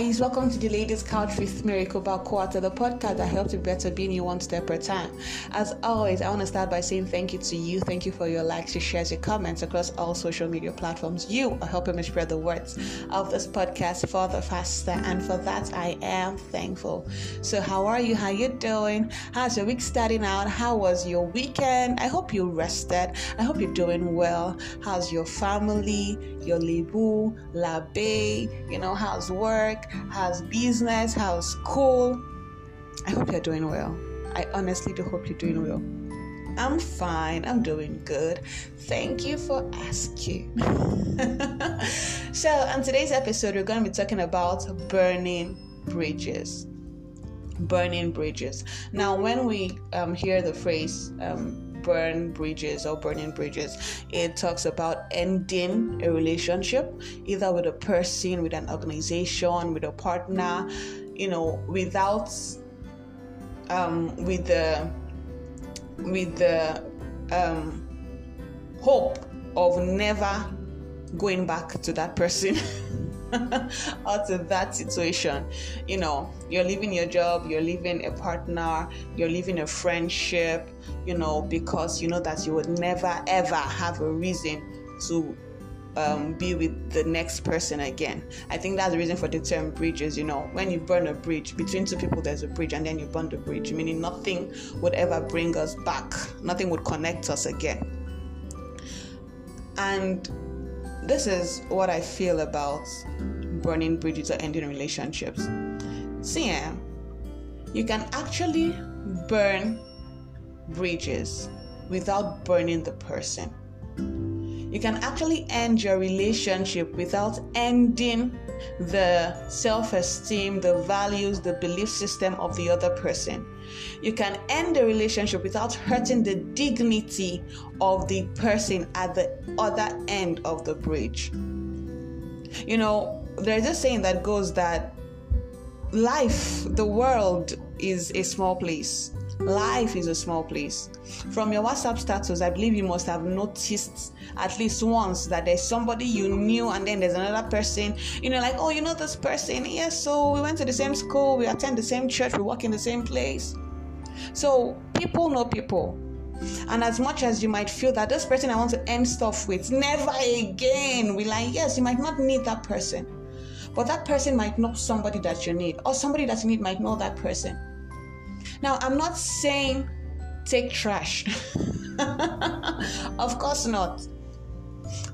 guys, welcome to the Ladies Couch with Miracle Bakwata, the podcast that helps you better being you one step at a time. As always, I want to start by saying thank you to you. Thank you for your likes, your shares, your comments across all social media platforms. You are helping me spread the words of this podcast further, faster, and for that I am thankful. So, how are you? How you doing? How's your week starting out? How was your weekend? I hope you rested. I hope you're doing well. How's your family? Your lebu, labe? You know, how's work, how's business, how's school. I hope you're doing well. I honestly do hope you're doing well. I'm fine. I'm doing good. Thank you for asking. so, on today's episode, we're going to be talking about burning bridges. Burning bridges. Now, when we um, hear the phrase um, burn bridges or burning bridges. It talks about ending a relationship, either with a person, with an organization, with a partner, you know, without um, with the with the um, hope of never going back to that person. out of that situation. You know, you're leaving your job, you're leaving a partner, you're leaving a friendship, you know, because you know that you would never ever have a reason to um, be with the next person again. I think that's the reason for the term bridges. You know, when you burn a bridge between two people, there's a bridge, and then you burn the bridge, meaning nothing would ever bring us back, nothing would connect us again. And this is what I feel about burning bridges or ending relationships. See, yeah, you can actually burn bridges without burning the person. You can actually end your relationship without ending the self esteem, the values, the belief system of the other person. You can end the relationship without hurting the dignity of the person at the other end of the bridge. You know, there's a saying that goes that life, the world, is a small place. Life is a small place. From your WhatsApp status, I believe you must have noticed at least once that there's somebody you knew and then there's another person, you know, like, oh, you know this person. Yes, so we went to the same school, we attend the same church, we work in the same place. So people know people. And as much as you might feel that this person I want to end stuff with, never again. We like, yes, you might not need that person. But that person might know somebody that you need, or somebody that you need might know that person. Now, I'm not saying take trash. of course not.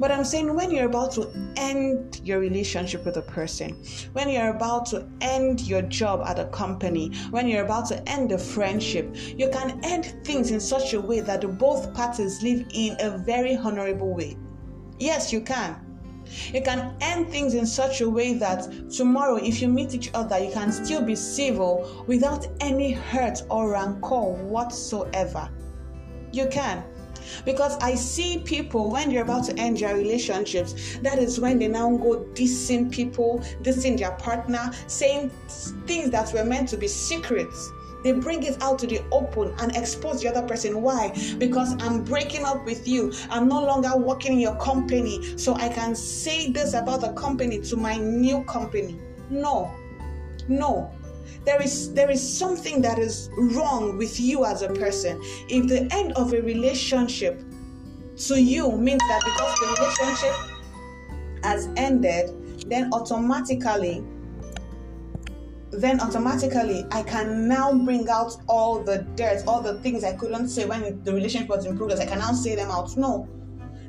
But I'm saying when you're about to end your relationship with a person, when you're about to end your job at a company, when you're about to end a friendship, you can end things in such a way that both parties live in a very honorable way. Yes, you can. You can end things in such a way that tomorrow, if you meet each other, you can still be civil without any hurt or rancor whatsoever. You can. Because I see people when they're about to end their relationships, that is when they now go dissing people, dissing their partner, saying things that were meant to be secrets they bring it out to the open and expose the other person. Why? Because I'm breaking up with you. I'm no longer working in your company. So I can say this about the company to my new company. No. No. There is there is something that is wrong with you as a person. If the end of a relationship to you means that because the relationship has ended, then automatically then automatically I can now bring out all the dirt, all the things I couldn't say when the relationship was in progress. I can now say them out. No.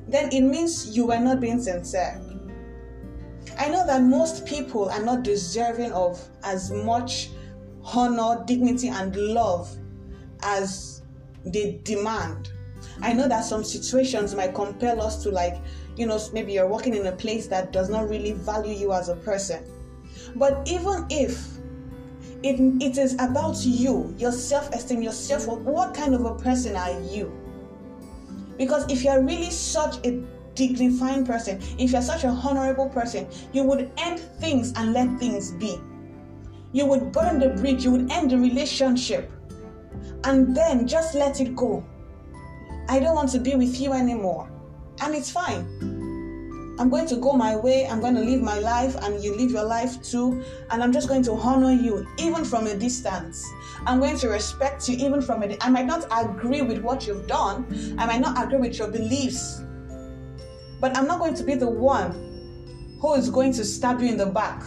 Then it means you were not being sincere. I know that most people are not deserving of as much honor, dignity, and love as they demand. I know that some situations might compel us to, like, you know, maybe you're working in a place that does not really value you as a person. But even if it, it is about you, your self esteem, your self worth. What kind of a person are you? Because if you're really such a dignifying person, if you're such a honorable person, you would end things and let things be. You would burn the bridge, you would end the relationship, and then just let it go. I don't want to be with you anymore. And it's fine. I'm going to go my way, I'm going to live my life, and you live your life too. And I'm just going to honor you, even from a distance. I'm going to respect you, even from a. I might not agree with what you've done, I might not agree with your beliefs, but I'm not going to be the one who is going to stab you in the back.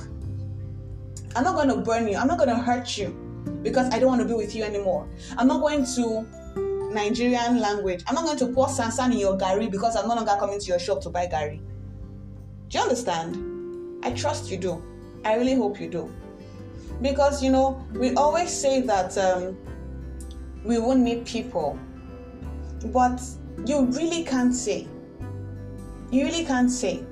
I'm not going to burn you, I'm not going to hurt you because I don't want to be with you anymore. I'm not going to Nigerian language. I'm not going to pour sansan in your gari because I'm no longer coming to your shop to buy gari. Do you understand? I trust you do. I really hope you do. Because, you know, we always say that um, we won't meet people, but you really can't say. You really can't say.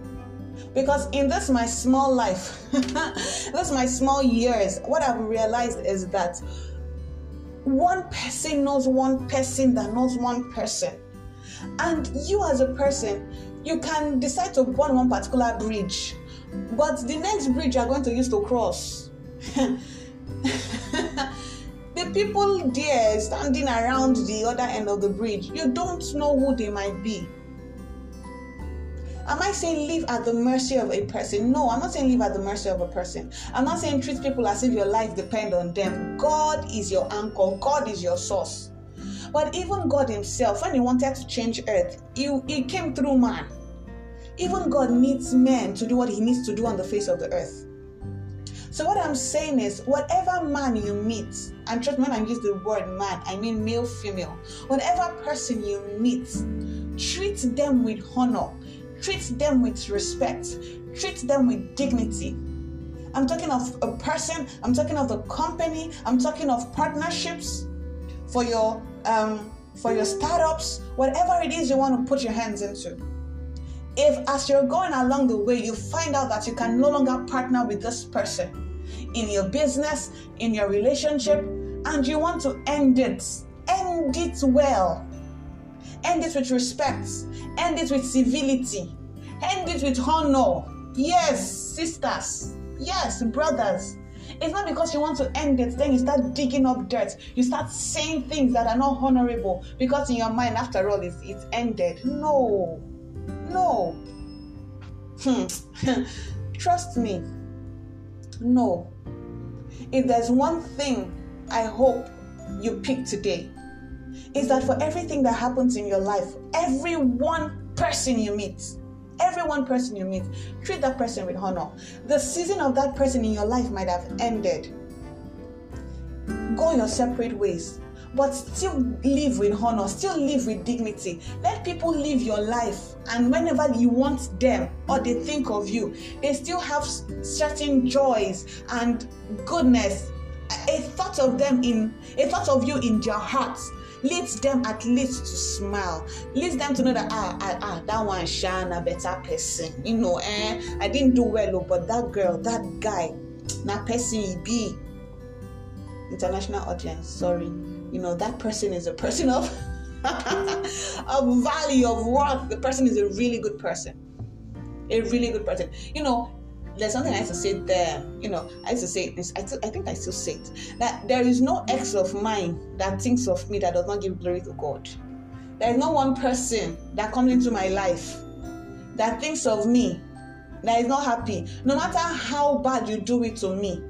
Because in this my small life, this my small years, what I've realized is that one person knows one person that knows one person. And you as a person, you can decide to burn one particular bridge, but the next bridge you are going to use to cross. the people there standing around the other end of the bridge, you don't know who they might be. Am I saying live at the mercy of a person? No, I'm not saying live at the mercy of a person. I'm not saying treat people as if your life depends on them. God is your anchor, God is your source. But even God Himself, when He wanted to change earth, He, he came through man. Even God needs men to do what He needs to do on the face of the earth. So, what I'm saying is, whatever man you meet, and trust when I use the word man, I mean male, female, whatever person you meet, treat them with honor, treat them with respect, treat them with dignity. I'm talking of a person, I'm talking of the company, I'm talking of partnerships for your um, for your startups, whatever it is you want to put your hands into if as you're going along the way you find out that you can no longer partner with this person in your business in your relationship and you want to end it end it well end it with respect end it with civility end it with honor yes sisters yes brothers it's not because you want to end it, then you start digging up dirt. You start saying things that are not honorable because in your mind, after all, it's, it's ended. No. No. Hmm. Trust me. No. If there's one thing I hope you pick today, is that for everything that happens in your life, every one person you meet, every one person you meet, treat that person with honor. The season of that person in your life might have ended. Go your separate ways but still live with honor, still live with dignity. Let people live your life, and whenever you want them or they think of you, they still have certain joys and goodness, a thought of them in a thought of you in their hearts. Leads them at least to smile. Leads them to know that ah ah, ah that one shine a better person. You know eh? I didn't do well oh, but that girl that guy na person he be international audience sorry. You know that person is a person of of value of worth. The person is a really good person. A really good person. You know there's something I used to say there, you know, I used to say this, I, I think I still say it, that there is no ex of mine that thinks of me that does not give glory to God. There is no one person that comes into my life that thinks of me that is not happy. No matter how bad you do it to me,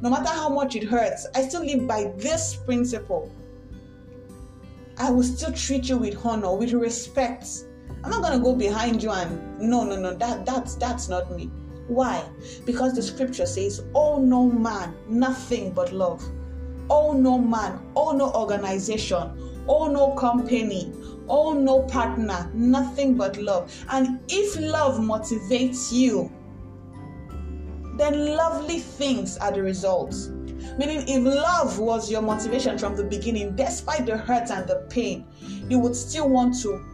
no matter how much it hurts, I still live by this principle. I will still treat you with honor, with respect. I'm not gonna go behind you and no, no, no, that that's that's not me. Why? Because the scripture says, Oh no man, nothing but love. Oh no man, oh no organization, oh no company, oh no partner, nothing but love. And if love motivates you, then lovely things are the results. Meaning, if love was your motivation from the beginning, despite the hurt and the pain, you would still want to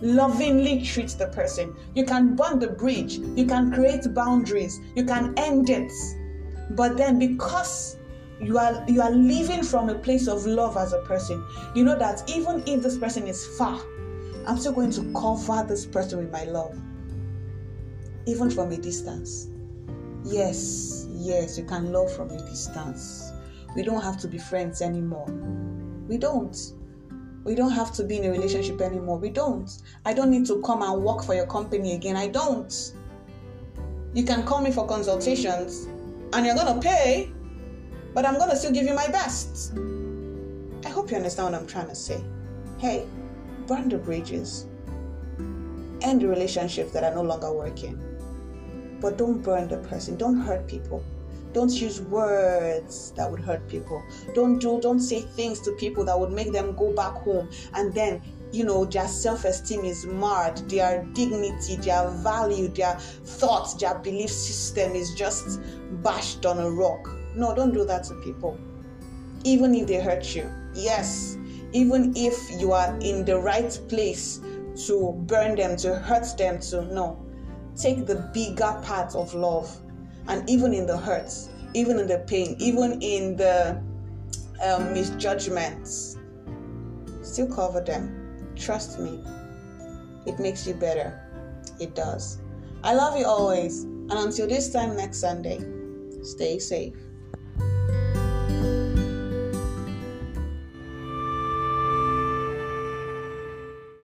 lovingly treat the person. You can burn the bridge, you can create boundaries, you can end it. But then, because you are you are living from a place of love as a person, you know that even if this person is far, I'm still going to cover this person with my love, even from a distance. Yes, yes, you can love from a distance. We don't have to be friends anymore. We don't. We don't have to be in a relationship anymore. We don't. I don't need to come and work for your company again. I don't. You can call me for consultations and you're going to pay, but I'm going to still give you my best. I hope you understand what I'm trying to say. Hey, burn the bridges, end the relationships that are no longer working. But don't burn the person, don't hurt people. Don't use words that would hurt people. Don't do don't say things to people that would make them go back home and then you know their self-esteem is marred, their dignity, their value, their thoughts, their belief system is just bashed on a rock. No, don't do that to people. Even if they hurt you. Yes, even if you are in the right place to burn them, to hurt them, to no. Take the bigger part of love and even in the hurts, even in the pain, even in the um, misjudgments, still cover them. Trust me, it makes you better. It does. I love you always. And until this time next Sunday, stay safe.